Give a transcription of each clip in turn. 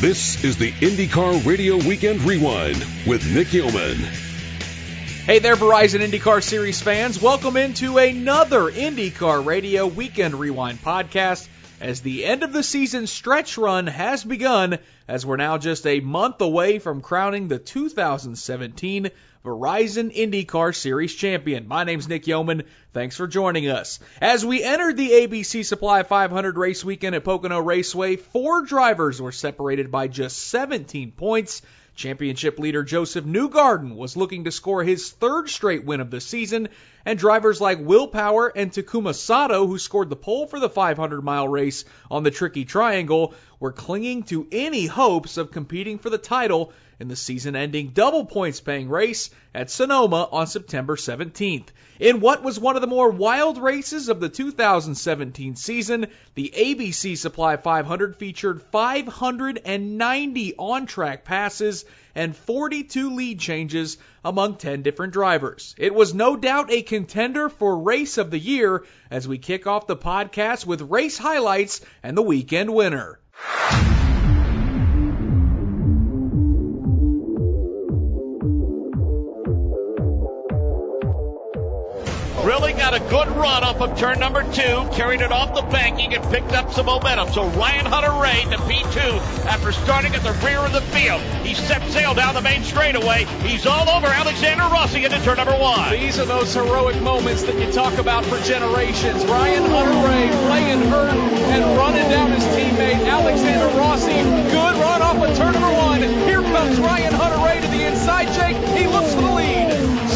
This is the IndyCar Radio Weekend Rewind with Nick Yeoman. Hey there, Verizon IndyCar Series fans. Welcome into another IndyCar Radio Weekend Rewind podcast as the end of the season stretch run has begun as we're now just a month away from crowning the 2017 Verizon IndyCar Series champion. My name's Nick Yeoman. Thanks for joining us. As we entered the ABC Supply 500 race weekend at Pocono Raceway, four drivers were separated by just 17 points. Championship leader Josef Newgarden was looking to score his third straight win of the season, and drivers like Will Power and Takuma Sato, who scored the pole for the 500 mile race on the Tricky Triangle, were clinging to any hopes of competing for the title in the season ending double points paying race at Sonoma on September 17th. In what was one of the more wild races of the 2017 season, the ABC Supply 500 featured 590 on track passes and 42 lead changes among 10 different drivers. It was no doubt a contender for Race of the Year as we kick off the podcast with race highlights and the weekend winner. Got a good run off of turn number two, carried it off the banking and picked up some momentum. So Ryan Hunter-Reay to P2 after starting at the rear of the field. He set sail down the main straightaway. He's all over Alexander Rossi into turn number one. These are those heroic moments that you talk about for generations. Ryan Hunter-Reay playing hurt and running down his teammate Alexander Rossi. Good run off of turn number one. Here comes Ryan Hunter-Reay to the inside, Jake. He looks for the lead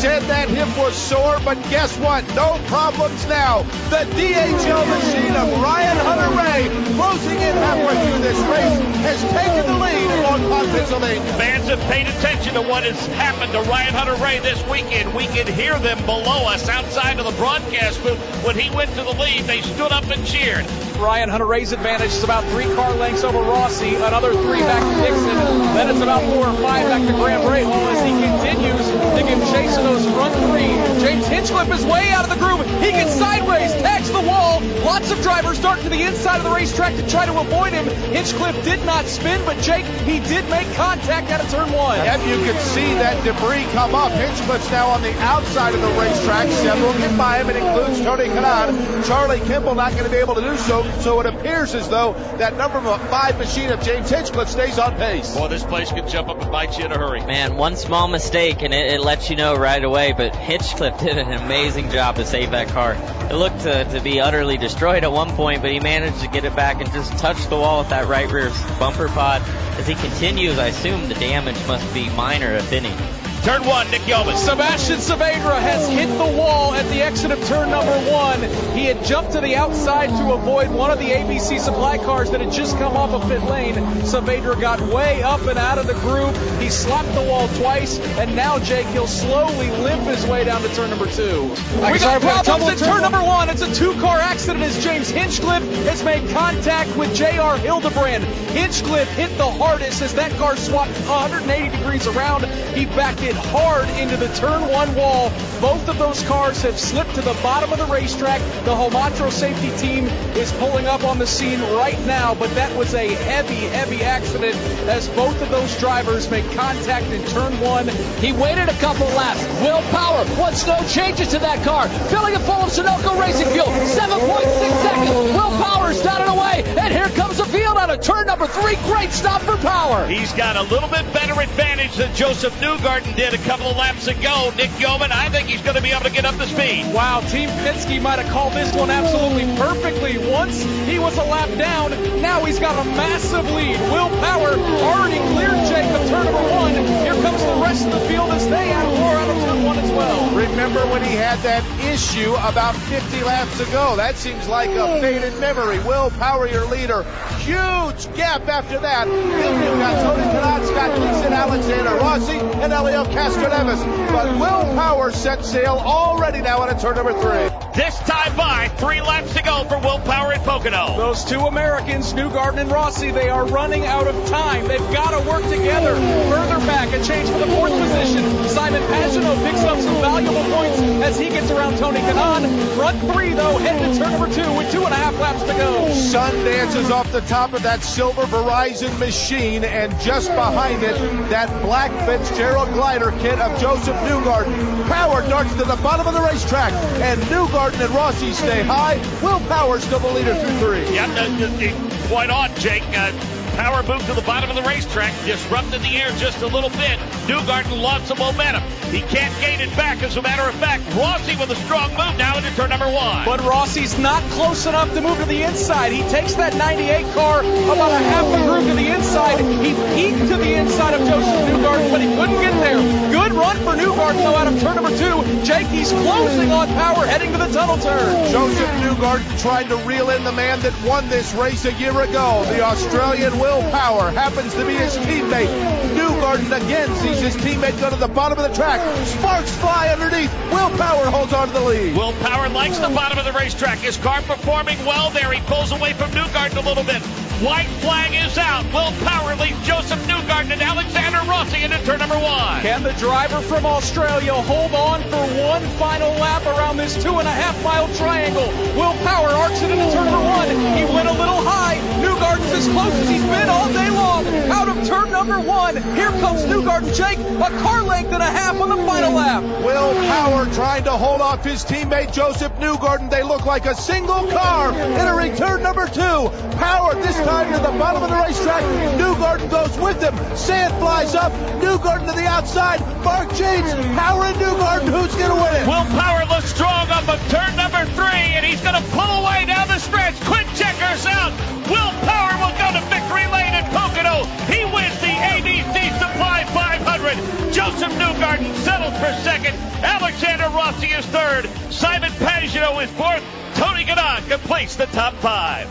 said that hip was sore, but guess what? No problems now. The DHL machine of Ryan Hunter-Reay, closing in halfway through this race, has taken lead in Pennsylvania. Fans have paid attention to what has happened to Ryan Hunter-Reay this weekend. We can hear them below us outside of the broadcast booth. When he went to the lead, they stood up and cheered. Ryan Hunter-Reay's advantage is about three car lengths over Rossi, another three back to Dixon. Then it's about four or five back to Graham Rahal as he continues to give chase to those front three. James Hinchcliffe is way out of the groove. He gets sideways, tags the wall. Lots of drivers dart to the inside of the racetrack to try to avoid him. Hinchcliffe did not spin, but Jake, he did make contact out of turn one. Yep, you can see that debris come up. Hinchcliffe's now on the outside of the racetrack. Several get by him. It includes Tony Kanaan. Charlie Kimball not going to be able to do so. So it appears as though that number five machine of James Hinchcliffe stays on pace. Boy, this place could jump up and bite you in a hurry. Man, one small mistake and it, it lets you know right away. But Hinchcliffe did an amazing job to save that car. It looked to, to be utterly destroyed at one point, but he managed to get it back and just touch the wall with that right rear bumper pod. As he continues, I assume the damage must be minor, if any. Turn one, Nick Yeoman. Sebastian Saavedra has hit the wall at the exit of turn number one. He had jumped to the outside to avoid one of the ABC supply cars that had just come off of pit lane. Saavedra got way up and out of the groove. He slapped the wall twice, and now Jake, he'll slowly limp his way down to turn number two. We got problems at turn number one. It's a two-car accident as James Hinchcliffe has made contact with J.R. Hildebrand. Hinchcliffe hit the hardest as that car swapped 180 degrees around. He backed it hard into the turn one wall. Both of those cars have slipped to the bottom of the racetrack. The Holmatro safety team is pulling up on the scene right now, but that was a heavy, heavy accident as both of those drivers make contact in turn one. He waited a couple laps. Will Power wants no changes to that car. Filling it full of Sunoco racing fuel. 7.6 seconds. Will Power's down and away. And here comes the field out of turn number three. Great stop for Power. He's got a little bit better advantage than Josef Newgarden did a couple of laps ago. Nick Yeoman, I think he's going to be able to get up to speed. Wow, Team Penske might have called this one absolutely perfectly. Once he was a lap down, now he's got a massive lead. Will Power already cleared Jake of turn number one. Here comes the rest of the field as they add more out of turn one as well. Remember when he had that issue about 50 laps ago? That seems like a faded memory. Will Power, your leader. Huge gap after that. You've got Tony Kanaan, Scott Gleason, Alexander Rossi, and Helio Castroneves. But Will Power set sail already now on a turn number three. This time by. Three laps to go for Will Power and Pocono. Those two Americans, Newgarden and Rossi, they are running out of time. They've got to work together. Further back, a change for the fourth position. Simon Pagenaud picks up some valuable points as he gets around Tony Kanaan. Front three, though, headed to turn number two with two and a half laps to go. Sun dances off the top of that silver Verizon machine, and just behind it, that black Fitzgerald glider kit of Josef Newgarden. Power darts to the bottom of the racetrack, and Newgarden and Rossi stay high. Will Powers double leader through three. Yeah, uh, uh, quite on, Jake. Uh, Power moved to the bottom of the racetrack, disrupted the air just a little bit. Newgarden lost some momentum. He can't gain it back, as a matter of fact. Rossi with a strong move now into turn number one. But Rossi's not close enough to move to the inside. He takes that 98 car about a half a groove to the inside. He peeked to the inside of Josef Newgarden, but he couldn't get there. Good run for Newgarden, though, out of turn number two. Jakey's closing on power, heading to the tunnel turn. Joseph Newgarden trying to reel in the man that won this race a year ago, the Australian Will Power happens to be his teammate. Newgarden again sees his teammate go to the bottom of the track. Sparks fly underneath. Will Power holds on to the lead. Will Power likes the bottom of the racetrack. His car performing well there. He pulls away from Newgarden a little bit. White flag is out. Will Power leads Josef Newgarden and Alexander Rossi into turn number one. Can the driver from Australia hold on for one final lap around this two and a half mile triangle? Will Power arcs it into turn number one. He went a little high. Newgarden's as close as he's been all day long. Out of turn number one. Here comes Newgarden. Jake, a car length and a half on the final lap. Will Power trying to hold off his teammate Josef Newgarden. They look like a single car entering turn number two. Power this time to the bottom of the racetrack. Newgarden goes with him. Sand flies up. Newgarden to the outside. Mark James, Power and Newgarden. Who's going to win it? Will Power looks strong up of turn number three, and he's going to pull away down the stretch. Quick checkers out. Will Power will go to victory lane in Pocono. He wins the ABC Supply 500. Josef Newgarden settles for second. Alexander Rossi is third. Simon Pagenaud is fourth. Tony Kanaan completes the top five.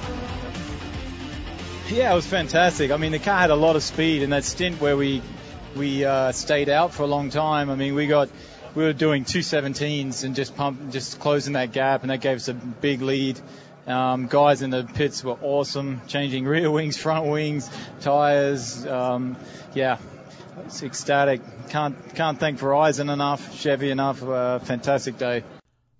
Yeah, it was fantastic. I mean, the car had a lot of speed in that stint where we we uh, stayed out for a long time. I mean, we got we were doing 217s and just pump, just closing that gap, and that gave us a big lead. Um, guys in the pits were awesome, changing rear wings, front wings, tires. Um, yeah, it's ecstatic. Can't can't thank Verizon enough, Chevy enough. Uh, fantastic day.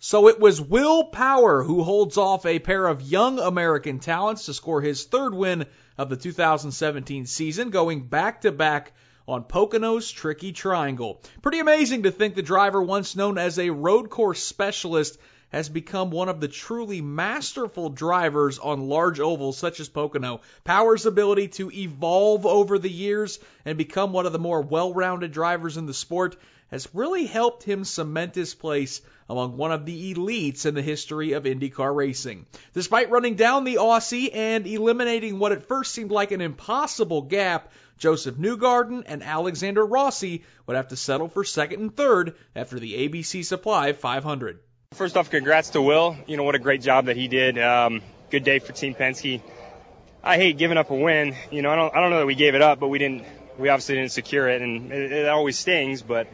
So it was Will Power who holds off a pair of young American talents to score his third win of the 2017 season, going back to back on Pocono's Tricky Triangle. Pretty amazing to think the driver, once known as a road course specialist, has become one of the truly masterful drivers on large ovals such as Pocono. Power's ability to evolve over the years and become one of the more well rounded drivers in the sport has really helped him cement his place among one of the elites in the history of IndyCar racing. Despite running down the Aussie and eliminating what at first seemed like an impossible gap, Josef Newgarden and Alexander Rossi would have to settle for second and third after the ABC Supply 500. First off, congrats to Will. You know what a great job that he did. Um, good day for Team Penske. I hate giving up a win. You know, I don't, I don't know that we gave it up, but we didn't. We obviously didn't secure it, and it, it always stings. But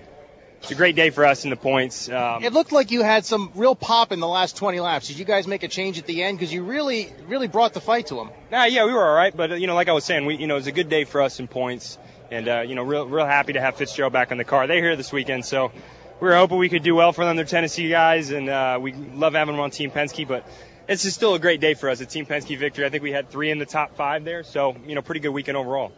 it's a great day for us in the points. Um, It looked like you had some real pop in the last 20 laps. Did you guys make a change at the end? Because you really, really brought the fight to them. Nah, yeah, we were all right, but uh, you know, like I was saying, we, you know, it was a good day for us in points, and uh, you know, real, real happy to have Fitzgerald back in the car. They're here this weekend, so we were hoping we could do well for them. They're Tennessee guys, and uh, we love having them on Team Penske, but it's just still a great day for us. A Team Penske victory. I think we had three in the top five there, so you know, pretty good weekend overall.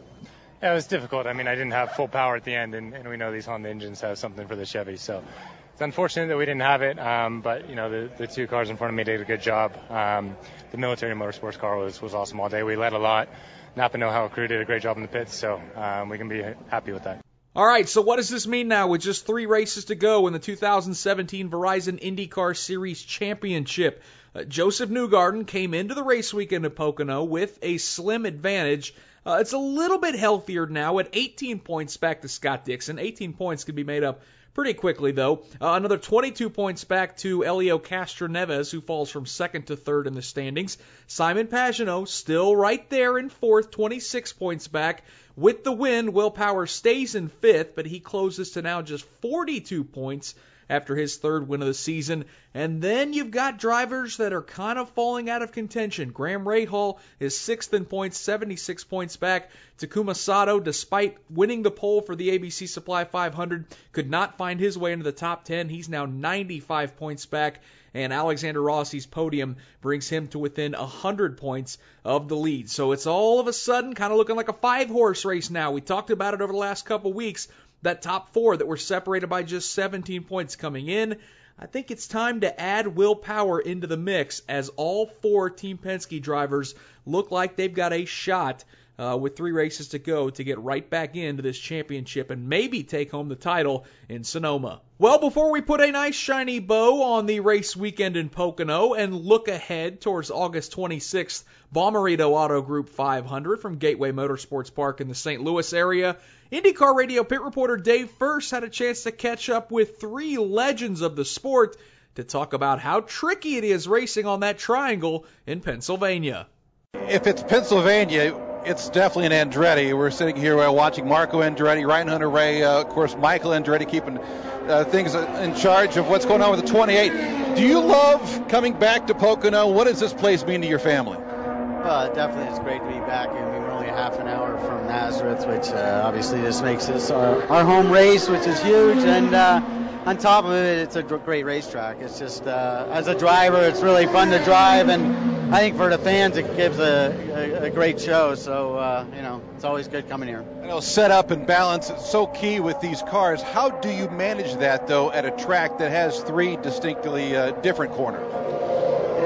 Yeah, it was difficult. I mean, I didn't have full power at the end, and, and we know these Honda engines have something for the Chevy, so it's unfortunate that we didn't have it. Um, but you know, the, the two cars in front of me did a good job. Um, the military motorsports car was was awesome all day. We led a lot. Napa Know How crew did a great job in the pits, so um, we can be happy with that. All right, so what does this mean now with just three races to go in the 2017 Verizon IndyCar Series Championship? Uh, Josef Newgarden came into the race weekend at Pocono with a slim advantage. Uh, it's a little bit healthier now at 18 points back to Scott Dixon. 18 points can be made up pretty quickly, though. Uh, another 22 points back to Helio Castroneves, who falls from second to third in the standings. Simon Pagenaud still right there in fourth, 26 points back. With the win, Will Power stays in fifth, but he closes to now just 42 points after his third win of the season. And then you've got drivers that are kind of falling out of contention. Graham Rahal is sixth in points, 76 points back. Takuma Sato, despite winning the pole for the ABC Supply 500, could not find his way into the top 10. He's now 95 points back and Alexander Rossi's podium brings him to within 100 points of the lead. So it's all of a sudden kind of looking like a five horse race now. We talked about it over the last couple weeks. That top four that were separated by just 17 points coming in. I think it's time to add Will Power into the mix as all four Team Penske drivers look like they've got a shot uh, with three races to go to get right back into this championship and maybe take home the title in Sonoma. Well, before we put a nice shiny bow on the race weekend in Pocono and look ahead towards August 26th, Bommarito Auto Group 500 from Gateway Motorsports Park in the St. Louis area, IndyCar Radio pit reporter Dave Furst had a chance to catch up with three legends of the sport to talk about how tricky it is racing on that triangle in Pennsylvania. If it's Pennsylvania, it's definitely an Andretti. We're sitting here uh, watching Marco Andretti, Ryan Hunter-Reay, uh, of course, Michael Andretti keeping uh, things in charge of what's going on with the 28. Do you love coming back to Pocono? What does this place mean to your family? Well, definitely it's great to be back. I mean, we're only half an hour from Nazareth, which uh, obviously just makes this our, our home race, which is huge. And uh, on top of it, it's a great racetrack. It's just, uh, as a driver, it's really fun to drive, and I think for the fans, it gives a, a, a great show. So, uh, you know, it's always good coming here. I know setup and balance is so key with these cars. How do you manage that, though, at a track that has three distinctly uh, different corners?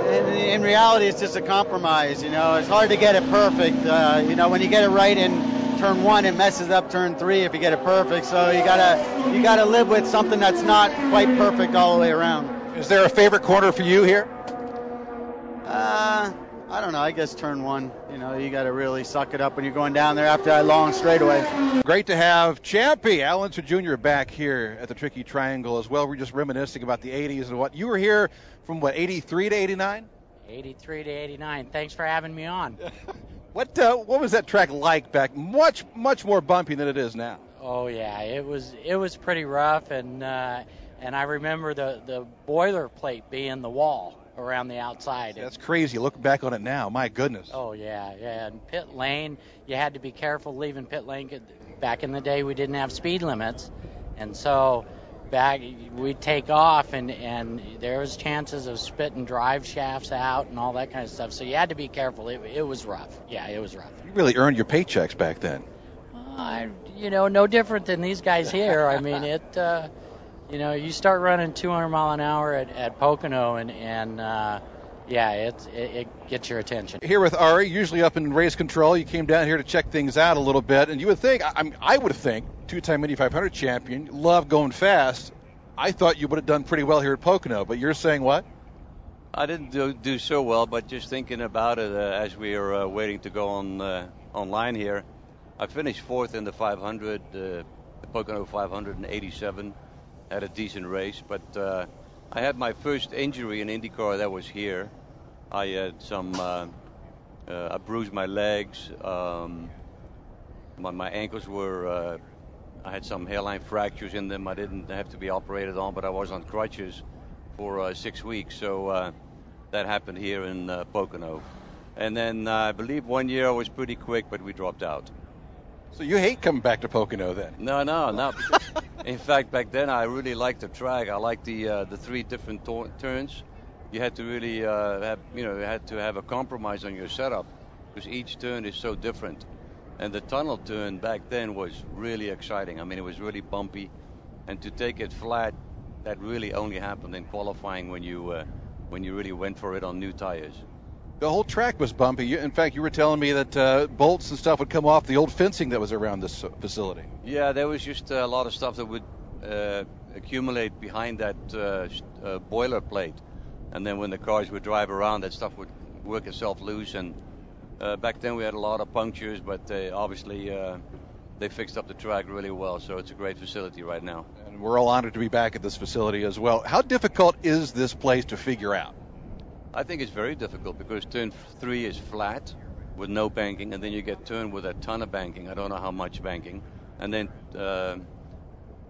In, in, reality, it's just a compromise. You know, it's hard to get it perfect. Uh, you know, when you get it right in turn one, it messes up turn three if you get it perfect. So you gotta you gotta live with something that's not quite perfect all the way around. Is there a favorite corner for you here? Uh, I don't know. I guess turn one. You know, you got to really suck it up when you're going down there after that long straightaway. Great to have Champy Al Unser Jr. back here at the Tricky Triangle as well. We're just reminiscing about the 80s and what you were here from what 83 to 89. 83 to 89. Thanks for having me on. What uh, what was that track like back? Much much more bumpy than it is now. Oh yeah, it was it was pretty rough, and uh, and I remember the the boilerplate being the wall around the outside. That's crazy. Look back on it now. My goodness. Oh yeah, yeah. And pit lane, you had to be careful leaving pit lane. Back in the day, we didn't have speed limits, and so back we'd take off and and there was chances of spitting drive shafts out and all that kind of stuff. So you had to be careful. It, it was rough. Yeah it was rough. You really earned your paychecks back then. Uh, you know no different than these guys here. I mean it uh, you know you start running 200 mile an hour at, at pocono and and uh, yeah, it, it gets your attention. Here with Arie, usually up in race control, you came down here to check things out a little bit, and you would think, I, I would think, two-time Indy 500 champion, love going fast. I thought you would have done pretty well here at Pocono, but you're saying what? I didn't do, do so well, but just thinking about it uh, as we are uh, waiting to go on uh, online here, I finished fourth in the 500, uh, the Pocono 587, had a decent race, but uh, I had my first injury in IndyCar that was here. I had some, uh, uh, I bruised my legs. Um, my, my ankles were, uh, I had some hairline fractures in them. I didn't have to be operated on, but I was on crutches for uh, six weeks. So uh, that happened here in uh, Pocono. And then I believe one year I was pretty quick, but we dropped out. So you hate coming back to Pocono then? No, no, no. in fact, back then I really liked the track. I liked the uh, the three different to- turns. You had to really uh, have, you know, you had to have a compromise on your setup because each turn is so different. And the tunnel turn back then was really exciting. I mean, it was really bumpy, and to take it flat, that really only happened in qualifying when you uh, when you really went for it on new tires the whole track was bumpy. In fact, you were telling me that uh, bolts and stuff would come off the old fencing that was around this facility. Yeah, there was just a lot of stuff that would uh, accumulate behind that uh, uh boiler plate, and then when the cars would drive around, that stuff would work itself loose. And uh, back then we had a lot of punctures, but obviously uh, they fixed up the track really well, so it's a great facility right now. And we're all honored to be back at this facility as well. How difficult is this place to figure out? I think it's very difficult because turn three is flat with no banking, and then you get turn with a ton of banking. I don't know how much banking, and then uh,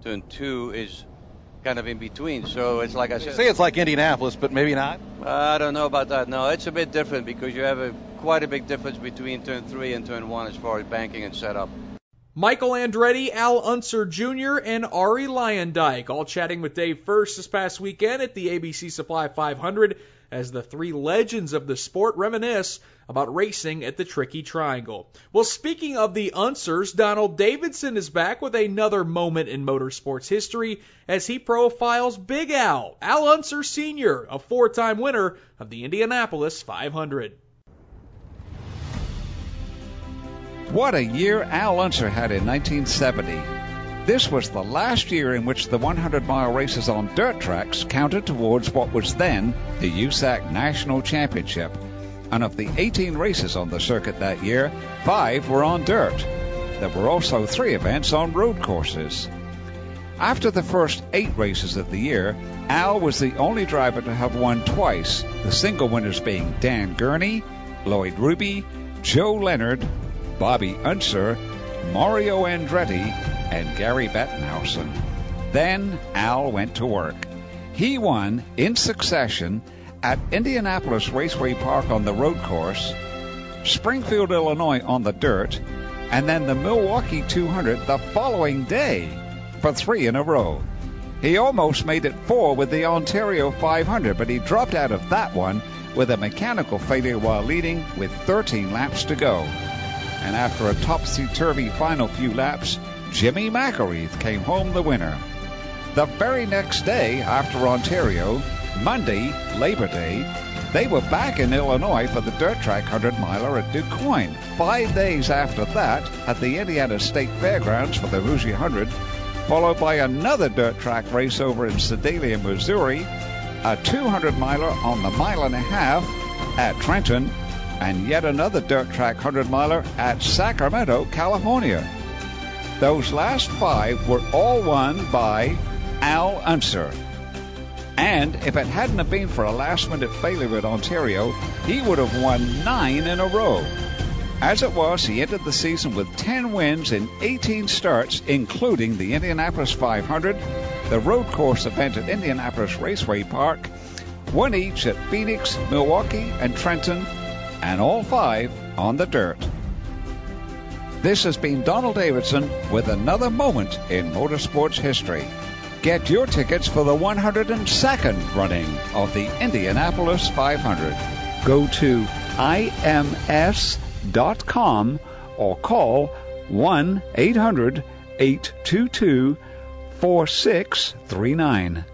turn two is kind of in between. So it's like I said. Say it's like Indianapolis, but maybe not. I don't know about that. No, it's a bit different because you have a quite a big difference between turn three and turn one as far as banking and setup. Michael Andretti, Al Unser Jr., and Arie Luyendyk all chatting with Dave Furst this past weekend at the ABC Supply 500 as the three legends of the sport reminisce about racing at the Tricky Triangle. Well, speaking of the Unsers, Donald Davidson is back with another moment in motorsports history as he profiles Big Al, Al Unser Sr., a four time winner of the Indianapolis 500. What a year Al Unser had in 1970. This was the last year in which the 100 mile races on dirt tracks counted towards what was then the USAC National Championship. And of the 18 races on the circuit that year, five were on dirt. There were also three events on road courses. After the first eight races of the year, Al was the only driver to have won twice, the single winners being Dan Gurney, Lloyd Ruby, Joe Leonard, Bobby Unser, Mario Andretti, and Gary Bettenhausen. Then Al went to work. He won in succession at Indianapolis Raceway Park on the road course, Springfield, Illinois on the dirt, and then the Milwaukee 200 the following day for three in a row. He almost made it four with the Ontario 500, but he dropped out of that one with a mechanical failure while leading with 13 laps to go and after a topsy-turvy final few laps, Jimmy McElreath came home the winner. The very next day after Ontario, Monday, Labor Day, they were back in Illinois for the dirt track 100 miler at Du Quoin. Five days after that, at the Indiana State Fairgrounds for the Hoosier 100, followed by another dirt track race over in Sedalia, Missouri, a 200 miler on the mile and a half at Trenton, and yet another dirt track 100 miler at Sacramento, California. Those last five were all won by Al Unser. And if it hadn't have been for a last minute failure at Ontario, he would have won nine in a row. As it was, he ended the season with 10 wins in 18 starts, including the Indianapolis 500, the road course event at Indianapolis Raceway Park, one each at Phoenix, Milwaukee, and Trenton, and all five on the dirt. This has been Donald Davidson with another moment in motorsports history. Get your tickets for the 102nd running of the Indianapolis 500. Go to ims.com or call 1 800 822 4639.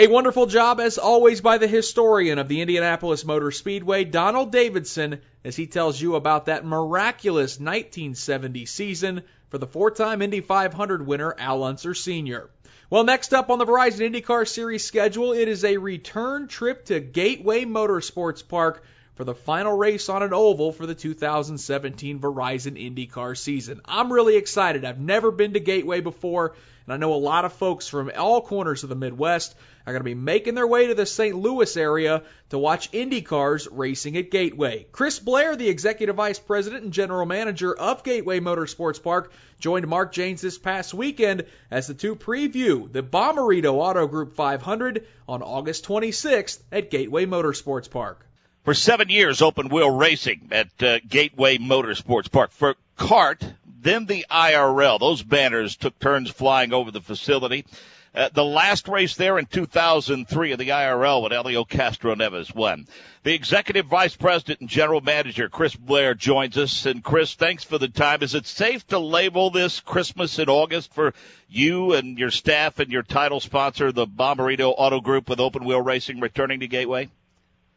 A wonderful job, as always, by the historian of the Indianapolis Motor Speedway, Donald Davidson, as he tells you about that miraculous 1970 season for the four time Indy 500 winner, Al Unser Sr. Well, next up on the Verizon IndyCar Series schedule, it is a return trip to Gateway Motorsports Park for the final race on an oval for the 2017 Verizon IndyCar season. I'm really excited. I've never been to Gateway before, and I know a lot of folks from all corners of the Midwest are going to be making their way to the St. Louis area to watch Indy cars racing at Gateway. Chris Blair, the Executive Vice President and General Manager of Gateway Motorsports Park, joined Mark Jaynes this past weekend as the two preview the Bommarito Auto Group 500 on August 26th at Gateway Motorsports Park. For seven years, open wheel racing at uh, Gateway Motorsports Park. For CART, then the IRL. Those banners took turns flying over the facility. Uh, the last race there in 2003 of the IRL when Castroneves won. The executive vice president and general manager, Chris Blair, joins us. And Chris, thanks for the time. Is it safe to label this Christmas in August for you and your staff and your title sponsor, the Bommarito Auto Group with open wheel racing returning to Gateway?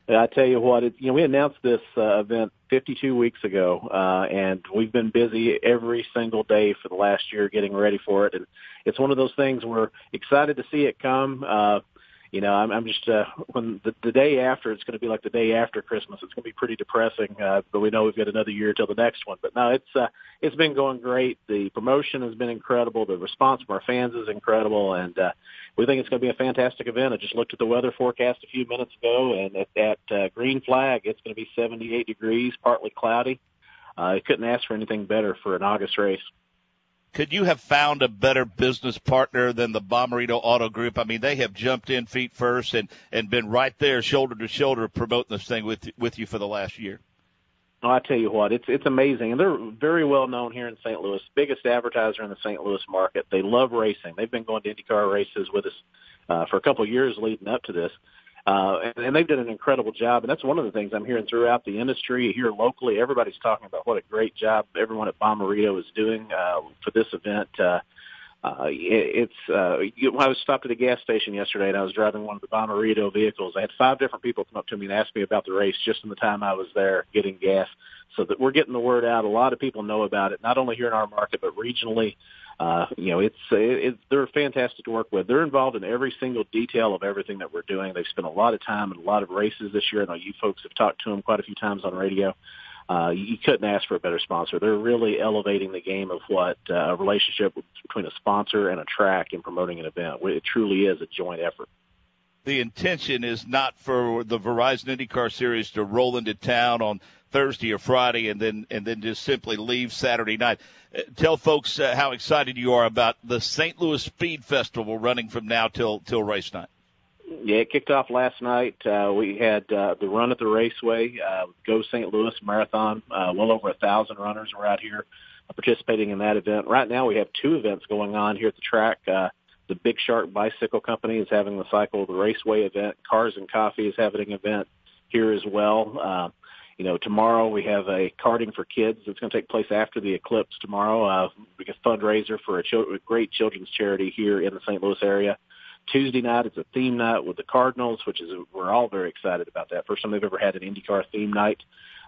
I tell you what, it, you know, we announced this uh, event 52 weeks ago, uh, and we've been busy every single day for the last year getting ready for it. And it's one of those things we're excited to see it come. Uh, you know, I'm, I'm just uh, when the, the day after, it's going to be like the day after Christmas. It's going to be pretty depressing, uh, but we know we've got another year till the next one. But no, it's uh, it's been going great. The promotion has been incredible. The response from our fans is incredible, and uh, we think it's going to be a fantastic event. I just looked at the weather forecast a few minutes ago, and at, at uh, Green Flag, it's going to be 78 degrees, partly cloudy. Uh, I couldn't ask for anything better for an August race. Could you have found a better business partner than the Bommarito Auto Group? I mean, they have jumped in feet first and and been right there, shoulder to shoulder, promoting this thing with with you for the last year. Oh, I tell you what, it's it's amazing, and they're very well known here in St. Louis. Biggest advertiser in the St. Louis market. They love racing. They've been going to IndyCar races with us uh, for a couple of years leading up to this. Uh, and, they've done an incredible job. And that's one of the things I'm hearing throughout the industry here locally. Everybody's talking about what a great job everyone at Bommarito is doing uh, for this event. Uh, uh, it, it's uh, you, I was stopped at a gas station yesterday, and I was driving one of the Bommarito vehicles. I had five different people come up to me and ask me about the race just in the time I was there getting gas. So that we're getting the word out. A lot of people know about it, not only here in our market but regionally uh, you know, it's it, they're fantastic to work with. They're involved in every single detail of everything that we're doing. They've spent a lot of time and a lot of races this year. I know you folks have talked to them quite a few times on radio. Uh, you couldn't ask for a better sponsor. They're really elevating the game of what uh, a relationship between a sponsor and a track in promoting an event. It truly is a joint effort the intention is not for the Verizon IndyCar Series to roll into town on Thursday or Friday and then and then just simply leave Saturday night. Uh, tell folks uh, how excited you are about the St. Louis Speed Festival running from now till till race night. Yeah, it kicked off last night. Uh, we had uh, the run at the raceway, uh, Go St. Louis Marathon. Uh, well over a thousand runners were out here participating in that event. Right now, we have two events going on here at the track. Uh, the Big Shark Bicycle Company is having the Cycle the Raceway event. Cars and Coffee is having an event here as well. Uh, you know, tomorrow we have a karting for kids that's going to take place after the eclipse tomorrow. Uh, we a fundraiser for a, ch- a great children's charity here in the St. Louis area. Tuesday night it's a theme night with the Cardinals, which is we're all very excited about that. First time they've ever had an IndyCar theme night.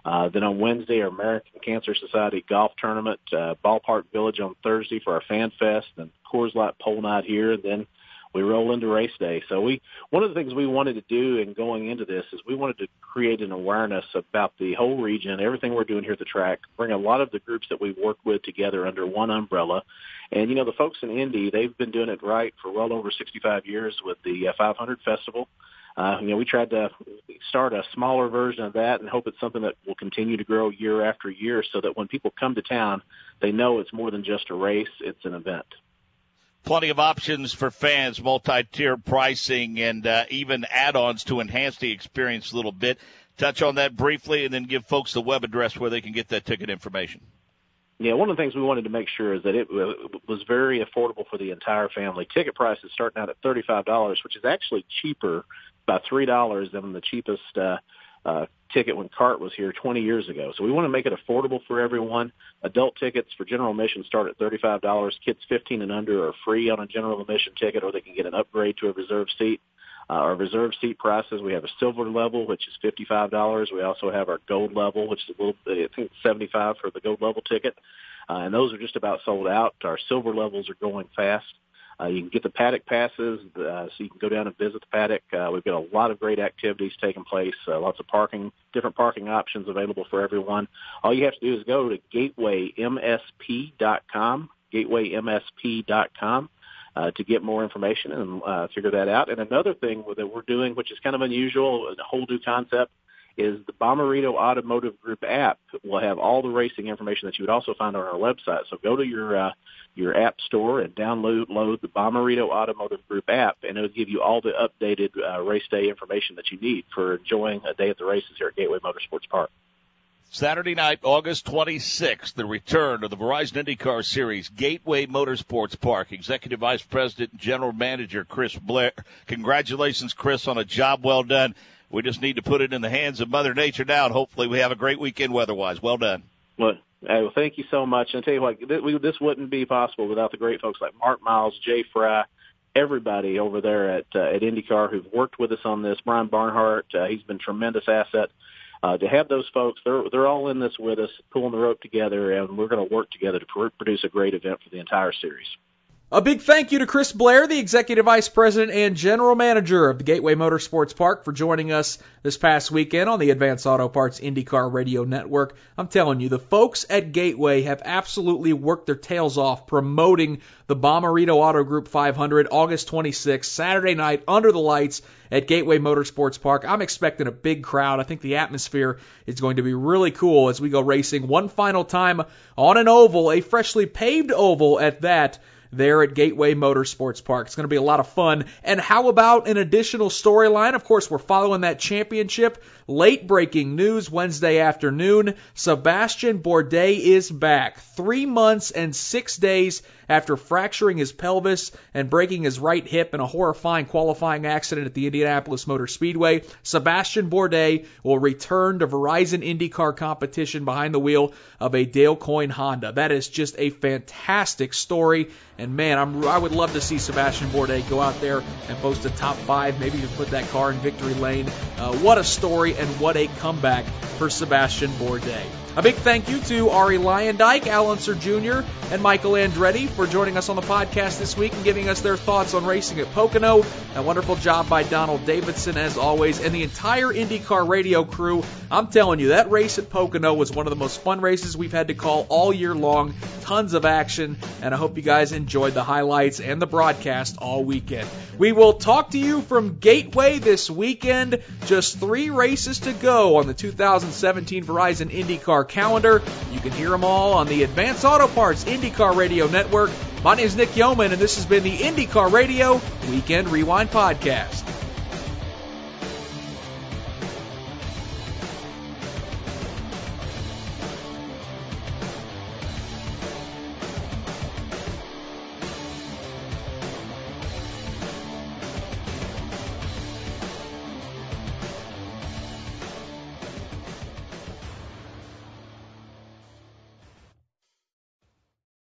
Uh, then on Wednesday, our American Cancer Society golf tournament, uh, Ballpark Village on Thursday for our Fan Fest, and Coors Light Pole Night here. And then we roll into race day. So we one of the things we wanted to do in going into this is we wanted to create an awareness about the whole region, everything we're doing here at the track, bring a lot of the groups that we've worked with together under one umbrella. And you know the folks in Indy, they've been doing it right for well over 65 years with the uh, 500 Festival. Uh, you know, we tried to start a smaller version of that and hope it's something that will continue to grow year after year so that when people come to town, they know it's more than just a race, it's an event. Plenty of options for fans, multi-tier pricing, and uh, even add-ons to enhance the experience a little bit. Touch on that briefly, and then give folks the web address where they can get that ticket information. Yeah, one of the things we wanted to make sure is that it was very affordable for the entire family. Ticket prices starting out at thirty-five dollars, which is actually cheaper by three dollars than the cheapest uh, uh, ticket when CART was here 20 years ago. So we want to make it affordable for everyone. Adult tickets for general admission start at $35. Kids 15 and under are free on a general admission ticket, or they can get an upgrade to a reserve seat. Uh, our reserve seat prices, we have a silver level, which is $55. We also have our gold level, which is a little, I think 75 for the gold level ticket. Uh, and those are just about sold out. Our silver levels are going fast. Uh, you can get the paddock passes, uh, so you can go down and visit the paddock. Uh, we've got a lot of great activities taking place, uh, lots of parking, different parking options available for everyone. All you have to do is go to gatewaymsp.com, gatewaymsp.com. Uh, to get more information and uh, figure that out. And another thing that we're doing, which is kind of unusual, a whole new concept, is the Bommarito Automotive Group app will have all the racing information that you would also find on our website. So go to your uh, your app store and download load the Bommarito Automotive Group app, and it'll give you all the updated uh, race day information that you need for enjoying a day at the races here at Gateway Motorsports Park. Saturday night, August 26th, the return of the Verizon IndyCar Series, Gateway Motorsports Park. Executive Vice President and General Manager Chris Blair. Congratulations, Chris, on a job well done. We just need to put it in the hands of Mother Nature now, and hopefully we have a great weekend weather-wise. Well done. Well, hey, well, thank you so much. And I tell you what, this wouldn't be possible without the great folks like Mark Miles, Jay Frye, everybody over there at uh, at IndyCar who've worked with us on this. Brian Barnhart, uh, he's been tremendous asset. Uh, to have those folks, they're they're all in this with us, pulling the rope together, and we're going to work together to pr- produce a great event for the entire series. A big thank you to Chris Blair, the Executive Vice President and General Manager of the Gateway Motorsports Park, for joining us this past weekend on the Advanced Auto Parts IndyCar Radio Network. I'm telling you, the folks at Gateway have absolutely worked their tails off promoting the Bommarito Auto Group 500 August 26th, Saturday night, under the lights at Gateway Motorsports Park. I'm expecting a big crowd. I think the atmosphere is going to be really cool as we go racing one final time on an oval, a freshly paved oval at that there at Gateway Motorsports Park. It's going to be a lot of fun. And how about an additional storyline? Of course, we're following that championship. Late breaking news Wednesday afternoon. Sebastian Bourdais is back. Three months and six days after fracturing his pelvis and breaking his right hip in a horrifying qualifying accident at the Indianapolis Motor Speedway. Sebastian Bourdais will return to Verizon IndyCar competition behind the wheel of a Dale Coyne Honda. That is just a fantastic story. And man, I'm, I would love to see Sebastian Bourdais go out there and post a top five, maybe even put that car in victory lane. Uh, what a story and what a comeback for Sebastian Bourdais. A big thank you to Arie Luyendyk, Al Unser Jr., and Michael Andretti for joining us on the podcast this week and giving us their thoughts on racing at Pocono. A wonderful job by Donald Davidson, as always, and the entire IndyCar radio crew. I'm telling you, that race at Pocono was one of the most fun races we've had to call all year long. Tons of action, and I hope you guys enjoyed the highlights and the broadcast all weekend. We will talk to you from Gateway this weekend. Just three races to go on the 2017 Verizon IndyCar calendar. You can hear them all on the Advanced Auto Parts IndyCar Radio Network. My name is Nick Yeoman, and this has been the IndyCar Radio Weekend Rewind Podcast.